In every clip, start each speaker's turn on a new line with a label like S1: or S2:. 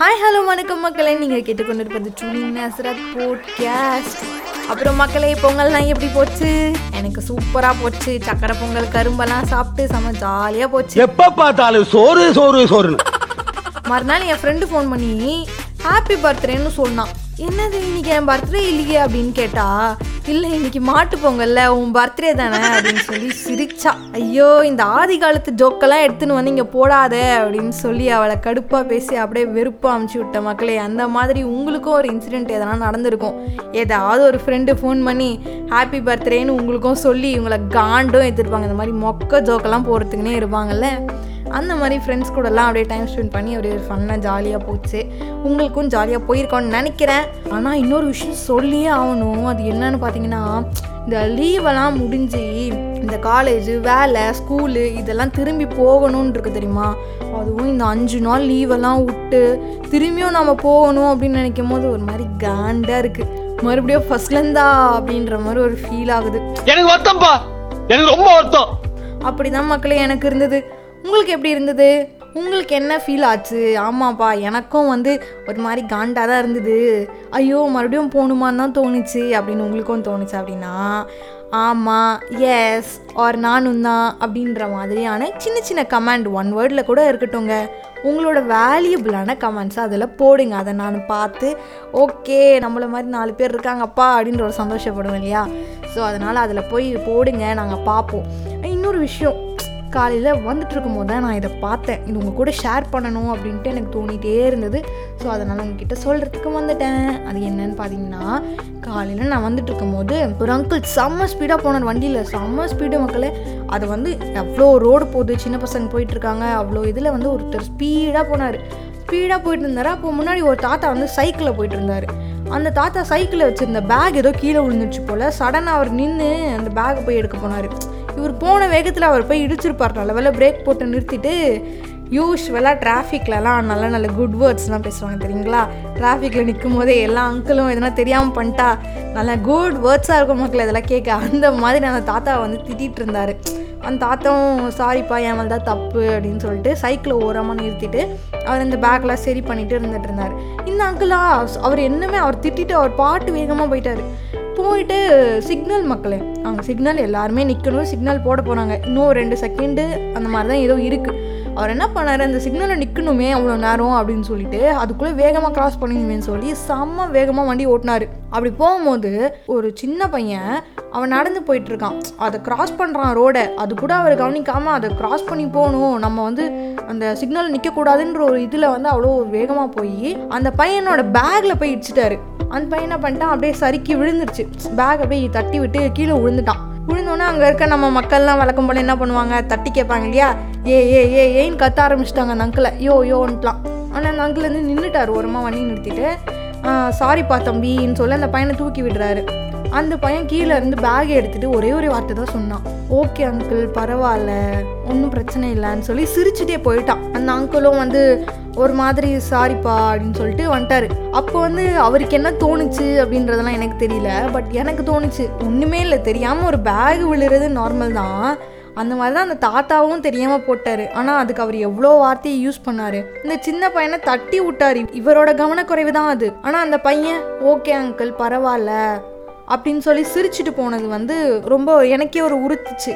S1: Hi hello வணக்கம் மக்களே. நீங்கள் கேட்டுக்கொண்டிருப்பது ட்ரூனி நசரத் போட்காஸ்ட் அப்புறம் மக்களே பொங்கல்லாம் எப்படி போச்சு? எனக்கு சூப்பராக போச்சு. சக்கரை பொங்கல் கரும்பெல்லாம் சாப்பிட்டு செம்ம ஜாலியாக போச்சு.
S2: எப்ப பார்த்தாலும் சோறு சோறு சோறுன்னு.
S1: மறுநாள் என் ஃப்ரெண்டு ஃபோன் பண்ணி ஹாப்பி பர்த்டேன்னு சொன்னான். என்னது இன்னைக்கு என் பர்த்டே இல்லையே? அப்படின்னு கேட்டா இல்லை இன்னைக்கு மாட்டு பொங்கல்ல உன் பர்த்டே தானே அப்படின்னு சொல்லி சிரிச்சா. ஐயோ இந்த ஆதி காலத்து ஜோக்கெல்லாம் எடுத்துன்னு வந்து இங்கே போடாத அப்படின்னு சொல்லி அவளை கடுப்பாக பேசி அப்படியே வெறுப்பாக அமுச்சு விட்ட மக்களே அந்த மாதிரி உங்களுக்கும் ஒரு இன்சிடென்ட் எதனா நடந்திருக்கும். ஏதாவது ஒரு ஃப்ரெண்டு ஃபோன் பண்ணி ஹாப்பி பர்த்டேன்னு உங்களுக்கும் சொல்லி இவங்களை காண்டும் எடுத்துருப்பாங்க இந்த மாதிரி மொக்க ஜோக்கெல்லாம் போகிறதுக்குன்னே இருப்பாங்கல்ல. அந்த மாதிரி ஃப்ரெண்ட்ஸ் கூடலாம் அப்படியே டைம் ஸ்பெண்ட் பண்ணி அப்படியே ஃபன்னாக ஜாலியாக போச்சு. உங்களுக்கும் ஜாலியாக போயிருக்கோன்னு நினைக்கிறேன். ஆனால் இன்னொரு விஷயம் சொல்லியே ஆகணும். அது என்னன்னு பார்த்தீங்கன்னா இந்த லீவெல்லாம் முடிஞ்சு இந்த காலேஜ் வேலை ஸ்கூலு இதெல்லாம் திரும்பி போகணும்னு இருக்கு தெரியுமா? அதுவும் இந்த அஞ்சு நாள் லீவெல்லாம் விட்டு திரும்பியும் நம்ம போகணும் அப்படின்னு நினைக்கும் போது ஒரு மாதிரி காண்டாக இருக்குது மறுபடியும் ஃபர்ஸ்ட்லேருந்தா அப்படின்ற மாதிரி ஒரு ஃபீல் ஆகுது.
S2: எனக்கு வருத்தம்ப்பா எனக்கு ரொம்ப வருத்தம்.
S1: அப்படிதான் மக்களே எனக்கு இருந்தது. உங்களுக்கு எப்படி இருந்தது? உங்களுக்கு என்ன ஃபீல் ஆச்சு? ஆமாப்பா எனக்கும் வந்து ஒரு மாதிரி காண்டாக தான் இருந்தது. ஐயோ மறுபடியும் போகணுமான்னு தான் தோணுச்சு. அப்படின்னு உங்களுக்கும் தோணுச்சு அப்படின்னா ஆமாம் எஸ் ஆர் நானும் தான் அப்படின்ற மாதிரியான சின்ன சின்ன கமெண்ட் ஒன் வேர்டில் கூட இருக்கட்டும்ங்க. உங்களோட வேல்யூபிளான கமெண்ட்ஸ் அதில் போடுங்க. அதை நான் பார்த்து ஓகே நம்மள மாதிரி நாலு பேர் இருக்காங்கப்பா அப்படின்ற ஒரு சந்தோஷப்படுவேன் இல்லையா? ஸோ அதனால் அதில் போய் போடுங்க நாங்கள் பார்ப்போம். இன்னொரு விஷயம் காலையில் வந்துட்டு இருக்கும்போது தான் நான் இதை பார்த்தேன். இது உங்கள் கூட ஷேர் பண்ணணும் அப்படின்ட்டு எனக்கு தோணிகிட்டே இருந்தது. ஸோ அதனால் உங்ககிட்ட சொல்கிறதுக்கு வந்துட்டேன். அது என்னன்னு பார்த்தீங்கன்னா காலையில் நான் வந்துட்டு இருக்கும்போது ஒரு அங்கிள் செம்ம ஸ்பீடாக போனார் வண்டியில். செம்ம ஸ்பீடு மக்களே. அது வந்து எவ்வளோ ரோடு போகுது சின்ன பசங்க போயிட்டுருக்காங்க. அவ்வளோ இதில் வந்து ஒருத்தர் ஸ்பீடாக போனார். ஸ்பீடாக போயிட்டு இருந்தார். அப்போ முன்னாடி ஒரு தாத்தா வந்து சைக்கிளில் போயிட்டு இருந்தார். அந்த தாத்தா சைக்கிளில் வச்சுருந்த பேக் ஏதோ கீழே விழுந்துருச்சு போல். சடனாக அவர் நின்று அந்த பேக்கை போய் எடுக்க போனார். இவர் போன வேகத்தில் அவர் போய் இடிச்சிருப்பார். நல்ல வேலை பிரேக் போட்டு நிறுத்திட்டு யூஸ்வலாக டிராஃபிக்லலாம் நல்ல நல்ல குட் வேர்ட்ஸ்லாம் பேசுவாங்க தெரியுங்களா? டிராஃபிக்கில் நிற்கும் போதே எல்லா அங்கிளும் எதனா தெரியாமல் பண்ணிட்டா நல்ல குட் வேர்ட்ஸாக இருக்கும் மக்கள் இதெல்லாம் கேட்க. அந்த மாதிரி அந்த தாத்தா வந்து திட்டிகிட்டு இருந்தார். அந்த தாத்தாவும் சாரிப்பா என் மேலே தான் தப்பு அப்படின்னு சொல்லிட்டு சைக்கிளை ஓரமாக நிறுத்திட்டு அவர் இந்த பேக்கெலாம் சரி பண்ணிட்டு இருந்துட்டு இருந்தார். இந்த அங்கிளா அவர் என்னமே அவர் திட்டிட்டு அவர் பாட்டு வேகமாக போயிட்டார். போயிட்டு சிக்னல் மக்களே. அவங்க சிக்னல் எல்லாருமே நிற்கணும் சிக்னல் போட போகிறாங்க இன்னும் ரெண்டு செகண்டு அந்த மாதிரி தான் ஏதோ இருக்குது அவர் என்ன பண்ணார்? அந்த சிக்னலில் நிற்கணுமே அவ்வளோ நேரம் அப்படின்னு சொல்லிட்டு அதுக்குள்ளே வேகமாக கிராஸ் பண்ணிடுவேன்னு சொல்லி செம்ம வேகமாக வண்டி ஓட்டினார். அப்படி போகும்போது ஒரு சின்ன பையன் அவன் நடந்து போயிட்டு இருக்கான் அதை கிராஸ் பண்ணுறான் ரோடை அது கூட அவர் கவனிக்காமல் அதை கிராஸ் பண்ணி போகணும். நம்ம வந்து அந்த சிக்னல் நிற்கக்கூடாதுன்ற ஒரு இதில் வந்து அவ்வளோ வேகமாக போய் அந்த பையனோட பேக்கில் போய் இடிச்சிட்டாரு. அந்த பையன் என்ன பண்ணிட்டான்? அப்படியே சறுக்கி விழுந்துருச்சு. பேக் அப்படியே தட்டி விட்டு கீழே விழுந்துட்டான். விழுந்தோன்னே அங்கே இருக்க நம்ம மக்கள்லாம் வழக்கம் போல் என்ன பண்ணுவாங்க? தட்டி கேட்பாங்க இல்லையா? ஏ ஏ ஏ ஏன்னு கத்த ஆரம்பிச்சிட்டாங்க அந்த அங்கிளை யோ யோன்ட்டுலாம் ஆனால் அந்த அங்கிள் வந்து நின்றுட்டார் ஓரமாக வண்டி நிறுத்திட்டு சாரிப்பா தம்பின்னு சொல்லி அந்த பையனை தூக்கி விடுறாரு. அந்த பையன் கீழே இருந்து பேக் எடுத்துட்டு ஒரே ஒரு வார்த்தை தான் சொன்னான். ஓகே அங்கிள் பரவாயில்ல ஒன்றும் பிரச்சனை இல்லைன்னு சொல்லி சிரிச்சுட்டே போயிட்டான். அந்த அங்கிளும் வந்து ஒரு மாதிரி சாரிப்பா அப்படின்னு சொல்லிட்டு வந்துட்டாரு. அப்போ வந்து அவருக்கு என்ன தோணுச்சு அப்படின்றதெல்லாம் எனக்கு தெரியல. பட் எனக்கு தோணுச்சு ஒன்றுமே இல்லை தெரியாமல் ஒரு பேக் விழுறது நார்மல் தான். அந்த மாதிரி தான் அந்த தாத்தாவும் தெரியாமல் போட்டார். ஆனால் அதுக்கு அவர் எவ்வளோ வார்த்தையை யூஸ் பண்ணார். இந்த சின்ன பையனை தட்டி விட்டார். இவரோட கவனக்குறைவு தான் அது. ஆனால் அந்த பையன் ஓகே அங்கிள் பரவாயில்ல அப்படின்னு சொல்லி சிரிச்சுட்டு போனது வந்து ரொம்ப எனக்கே ஒரு உறுத்துச்சு.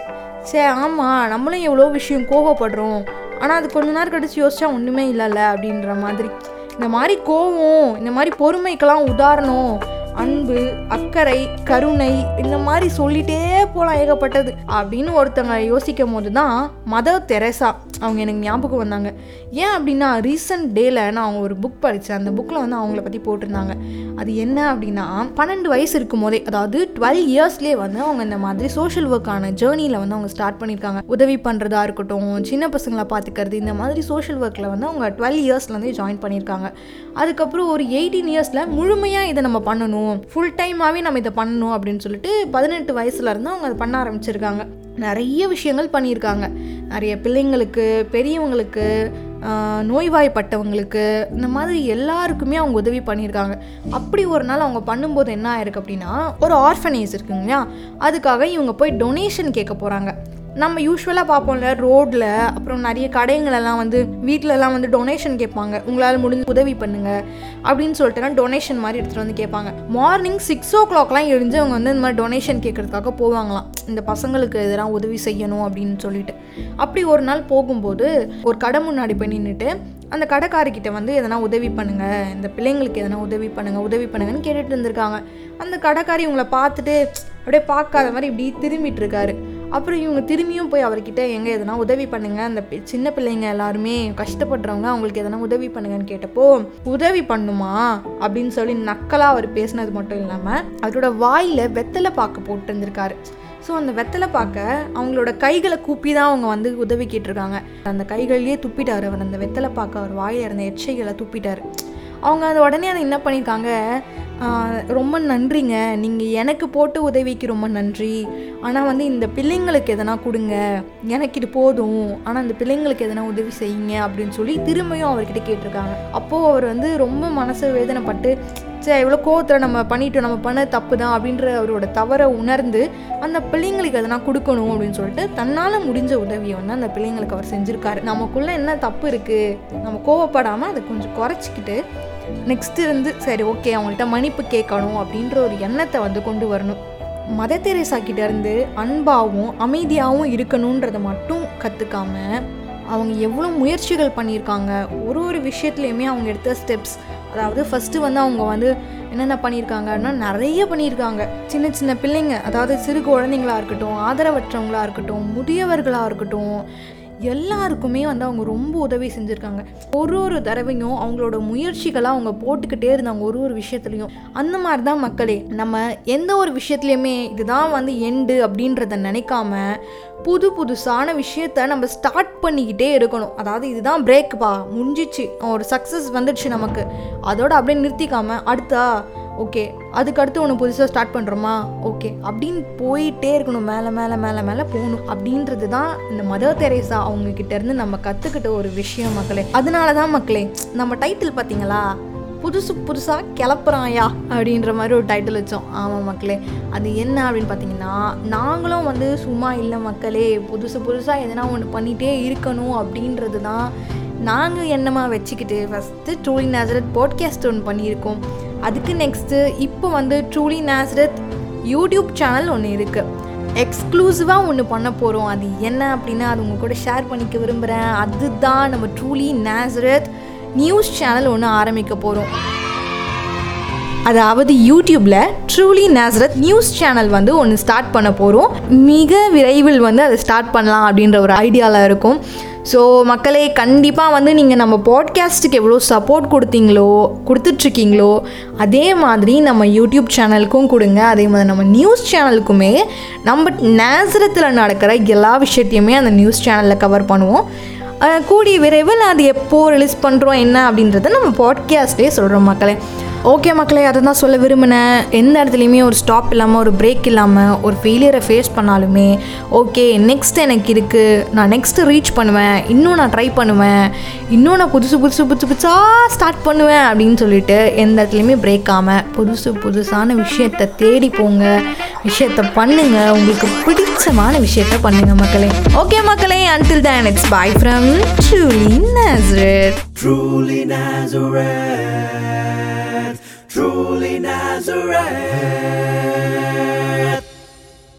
S1: சே ஆமாம் நம்மளும் எவ்வளோ விஷயம் கோவப்படுறோம். ஆனால் அது கொஞ்ச நேரம் கழிச்சு யோசிச்சா ஒன்றுமே இல்லைல்ல அப்படின்ற மாதிரி. இந்த மாதிரி கோவம் இந்த மாதிரி பொறுமைக்கெல்லாம் உதாரணம் அன்பு அக்கறை கருணை இந்த மாதிரி சொல்லிட்டே போகலாம் ஏகப்பட்டது அப்படின்னு ஒருத்தங்க யோசிக்கும் போது தான் மதர் தெரசா. அவங்க எனக்கு ஞாபகம் வந்தாங்க. ஏன் அப்படின்னா ரீசன்ட் டேயில் நான் அவங்க ஒரு புக் படித்தேன் அந்த புக்கில் வந்து அவங்கள பற்றி போட்டிருந்தாங்க. அது என்ன அப்படின்னா பன்னெண்டு வயசு இருக்கும் போதே அதாவது டுவெல் இயர்ஸ்லேயே வந்து அவங்க இந்த மாதிரி சோஷியல் ஒர்க்கான ஜேர்னியில் வந்து அவங்க ஸ்டார்ட் பண்ணியிருக்காங்க. உதவி பண்ணுறதா இருக்கட்டும் சின்ன பசங்களை பார்த்துக்கிறது இந்த மாதிரி சோஷியல் ஒர்க்கில் வந்து அவங்க டுவெல் இயர்ஸ்லேருந்தே ஜாயின் பண்ணியிருக்காங்க. அதுக்கப்புறம் ஒரு எயிட்டீன் இயர்ஸில் முழுமையாக இதை நம்ம பண்ணணும். ஃபுல் டைமாகவே நம்ம இதை பண்ணணும் அப்படின்னு சொல்லிட்டு பதினெட்டு வயசுலேருந்து அவங்க அதை பண்ண ஆரம்பிச்சிருக்காங்க. நிறைய விஷயங்கள் பண்ணியிருக்காங்க. நிறைய பிள்ளைங்களுக்கு பெரியவங்களுக்கு நோய்வாய்ப்பட்டவங்களுக்கு இந்த மாதிரி எல்லாருக்குமே அவங்க உதவி பண்ணியிருக்காங்க. அப்படி ஒரு நாள் அவங்க பண்ணும்போது என்ன ஆயிருக்கு அப்படின்னா ஒரு ஆர்ஃபனேஜ் இருக்குங்க. இல்லையா அதுக்காக இவங்க போய் டொனேஷன் கேட்க போகிறாங்க நம்ம யூஸ்வலாக பார்ப்போம்ல ரோட்டில் அப்புறம் நிறைய கடைங்களெல்லாம் வந்து வீட்டிலலாம் வந்து டொனேஷன் கேட்பாங்க. உங்களால் முடிஞ்ச உதவி பண்ணுங்க. அப்படின்னு சொல்லிட்டுனா டொனேஷன் மாதிரி எடுத்துகிட்டு வந்து கேட்பாங்க. மார்னிங் சிக்ஸ் ஓ கிளாக்லாம் எழுந்து அவங்க வந்து இந்த மாதிரி டொனேஷன் கேட்குறதுக்காக போவாங்களாம். இந்த பசங்களுக்கு எதனா உதவி செய்யணும் அப்படின்னு சொல்லிட்டு. அப்படி ஒரு நாள் போகும்போது ஒரு கடை முன்னாடி போய் நின்றுட்டு அந்த கடைக்காரிக்கிட்ட வந்து எதனா உதவி பண்ணுங்க. இந்த பிள்ளைங்களுக்கு எதனா உதவி பண்ணுங்க உதவி பண்ணுங்கன்னு கேட்டுட்டு இருந்திருக்காங்க. அந்த கடைக்காரி இவங்களை பார்த்துட்டு அப்படியே பார்க்காத மாதிரி இப்படி திரும்பிட்டு இருக்காரு. அப்புறம் இவங்க திரும்பியும் போய் அவர்கிட்ட எங்கே எதனா உதவி பண்ணுங்க? அந்த சின்ன பிள்ளைங்க எல்லாருமே கஷ்டப்படுறவங்க அவங்களுக்கு எதனா உதவி பண்ணுங்கன்னு கேட்டப்போ உதவி பண்ணுமா? அப்படின்னு சொல்லி நக்கலாக அவர் பேசினது மட்டும் இல்லாமல் அவரோட வாயில் வெத்தலை பாக்கு போட்டு இருந்திருக்காரு. ஸோ அந்த வெத்தலை பார்க்க அவங்களோட கைகளை கூப்பி தான் அவங்க வந்து உதவி கேட்டிருக்காங்க. அந்த கைகள்லேயே துப்பிட்டார் அவர். அந்த வெத்தலை பார்க்க அவர் வாயில் இருந்த எச்சைகளை துப்பிட்டார். அவங்க அது உடனே அதை என்ன பண்ணியிருக்காங்க? ரொம்ப நன்றிங்க. நீங்கள் எனக்கு போட்டு உதவிக்கு ரொம்ப நன்றி. ஆனால் வந்து இந்த பிள்ளைங்களுக்கு எதனா கொடுங்க. எனக்கு இது போதும். ஆனால் இந்த பிள்ளைங்களுக்கு எதனா உதவி செய்யுங்க அப்படின்னு சொல்லி திரும்பியும் அவர்கிட்ட கேட்டிருக்காங்க. அப்போது அவர் வந்து ரொம்ப மனசு வேதனைப்பட்டு சரி இவ்வளோ கோவத்தில் நம்ம பண்ணிட்டோம் நம்ம பண்ண தப்பு தான் அப்படின்ற அவரோட தவறை உணர்ந்து அந்த பிள்ளைங்களுக்கு அதை நான் கொடுக்கணும் அப்படின்னு சொல்லிட்டு தன்னால் முடிஞ்ச உதவியை வந்து அந்த பிள்ளைங்களுக்கு அவர் செஞ்சுருக்காரு. நமக்குள்ளே என்ன தப்பு இருக்குது நம்ம கோவப்படாமல் அதை கொஞ்சம் குறைச்சிக்கிட்டு நெக்ஸ்ட்டு வந்து சரி ஓகே அவங்கள்ட்ட மன்னிப்பு கேட்கணும் அப்படின்ற ஒரு எண்ணத்தை வந்து கொண்டு வரணும். மத தெரேசா இருந்து அன்பாகவும் அமைதியாகவும் இருக்கணுன்றதை மட்டும் கற்றுக்காம அவங்க எவ்வளோ முயற்சிகள் பண்ணியிருக்காங்க. ஒரு ஒரு விஷயத்துலையுமே அவங்க எடுத்த ஸ்டெப்ஸ் அதாவது ஃபஸ்ட்டு வந்து அவங்க வந்து என்னென்ன பண்ணியிருக்காங்கன்னா நிறைய பண்ணியிருக்காங்க. சின்ன சின்ன பிள்ளைங்க அதாவது சிறு குழந்தைங்களா இருக்கட்டும் ஆதரவற்றவங்களாக இருக்கட்டும் முதியவர்களாக இருக்கட்டும் எல்லாருக்குமே வந்து அவங்க ரொம்ப உதவி செஞ்சுருக்காங்க. ஒரு ஒரு தடவையும் அவங்களோட முயற்சிகளாக அவங்க போட்டுக்கிட்டே இருந்தாங்க ஒரு ஒரு விஷயத்துலையும். அந்த மாதிரி தான் மக்களே நம்ம எந்த ஒரு விஷயத்துலையுமே இதுதான் வந்து எண்டு அப்படின்றத நினைக்காம புது புதுசான விஷயத்த நம்ம ஸ்டார்ட் பண்ணிக்கிட்டே இருக்கணும். அதாவது இதுதான் பிரேக்பா முடிஞ்சிச்சு. ஒரு சக்ஸஸ் வந்துடுச்சு நமக்கு. அதோட அப்படியே நிறுத்திக்காம அடுத்தா ஓகே அதுக்கடுத்து ஒன்று புதுசாக ஸ்டார்ட் பண்ணுறோமா ஓகே அப்படின்னு போயிட்டே இருக்கணும். மேலே மேலே மேலே மேலே போகணும். அப்படின்றது தான் இந்த மதர் தெரேசா அவங்கக்கிட்டேருந்து நம்ம கற்றுக்கிட்ட ஒரு விஷயம் மக்களே. அதனால தான் மக்களே நம்ம டைட்டில் பார்த்தீங்களா புதுசு புதுசாக கிளப்புறாயா? அப்படின்ற மாதிரி ஒரு டைட்டில் வச்சோம். ஆமாம் மக்களே அது என்ன அப்படின்னு பார்த்தீங்கன்னா நாங்களும் வந்து சும்மா இல்லை மக்களே புதுசு புதுசாக எதனா ஒன்று பண்ணிகிட்டே இருக்கணும் அப்படின்றது தான் நாங்கள் என்னமா வச்சுக்கிட்டு ஃபஸ்ட்டு ட்ரூலி நேசரத் பாட்காஸ்ட் ஒன்று பண்ணியிருக்கோம். அதுக்கு நெக்ஸ்ட்டு இப்போ வந்து ட்ரூலி நேசரத் யூடியூப் சேனல் ஒன்று இருக்குது எக்ஸ்க்ளூசிவாக ஒன்று பண்ண போகிறோம் அது என்ன அப்படின்னா அது உங்கள் கூட ஷேர் பண்ணிக்க விரும்புகிறேன் அதுதான் நம்ம ட்ரூலி நேசரத் நியூஸ் சேனல் ஒன்று ஆரம்பிக்க போகிறோம் அதாவது யூடியூப்பில் ட்ரூலி நேசரத் நியூஸ் சேனல் வந்து ஒன்று ஸ்டார்ட் பண்ண போகிறோம் மிக விரைவில் வந்து அதை ஸ்டார்ட் பண்ணலாம் அப்படின்ற ஒரு ஐடியாவில் இருக்கும். ஸோ மக்களே கண்டிப்பாக வந்து நீங்கள் நம்ம பாட்காஸ்ட்டுக்கு எவ்வளோ சப்போர்ட் கொடுத்தீங்களோ கொடுத்துட்ருக்கீங்களோ அதே மாதிரி நம்ம யூடியூப் சேனலுக்கும் கொடுங்க. அதே மாதிரி நம்ம நியூஸ் சேனலுக்குமே நம்ம நேசரத்தில் நடக்கிற எல்லா விஷயத்தையுமே அந்த நியூஸ் சேனலில் கவர் பண்ணுவோம். கூடிய விரைவில் அது எப்போது ரிலீஸ் பண்ணுறோம் என்ன அப்படின்றத நம்ம பாட்காஸ்ட்லேயே சொல்கிறோம் மக்களே. ஓகே மக்களே அதை தான் சொல்ல விரும்பினேன். எந்த இடத்துலையுமே ஒரு ஸ்டாப் இல்லாமல் ஒரு பிரேக் இல்லாமல் ஒரு ஃபெயிலியரை ஃபேஸ் பண்ணாலுமே ஓகே நெக்ஸ்ட் எனக்கு இருக்குது நான் நெக்ஸ்ட்டு ரீச் பண்ணுவேன். இன்னும் நான் ட்ரை பண்ணுவேன். இன்னும் நான் புதுசு புதுசு புதுசு புதுசாக ஸ்டார்ட் பண்ணுவேன் அப்படின்னு சொல்லிட்டு எந்த இடத்துலையுமே பிரேக் ஆகாமல் புதுசு புதுசான விஷயத்தை தேடி போங்க. விஷயத்த பண்ணுங்க. உங்களுக்கு பிடிச்சமான விஷயத்த பண்ணுங்க மக்களே. ஓகே மக்களே until then it's bye from truly Nazareth
S3: truly Nazareth truly Nazareth.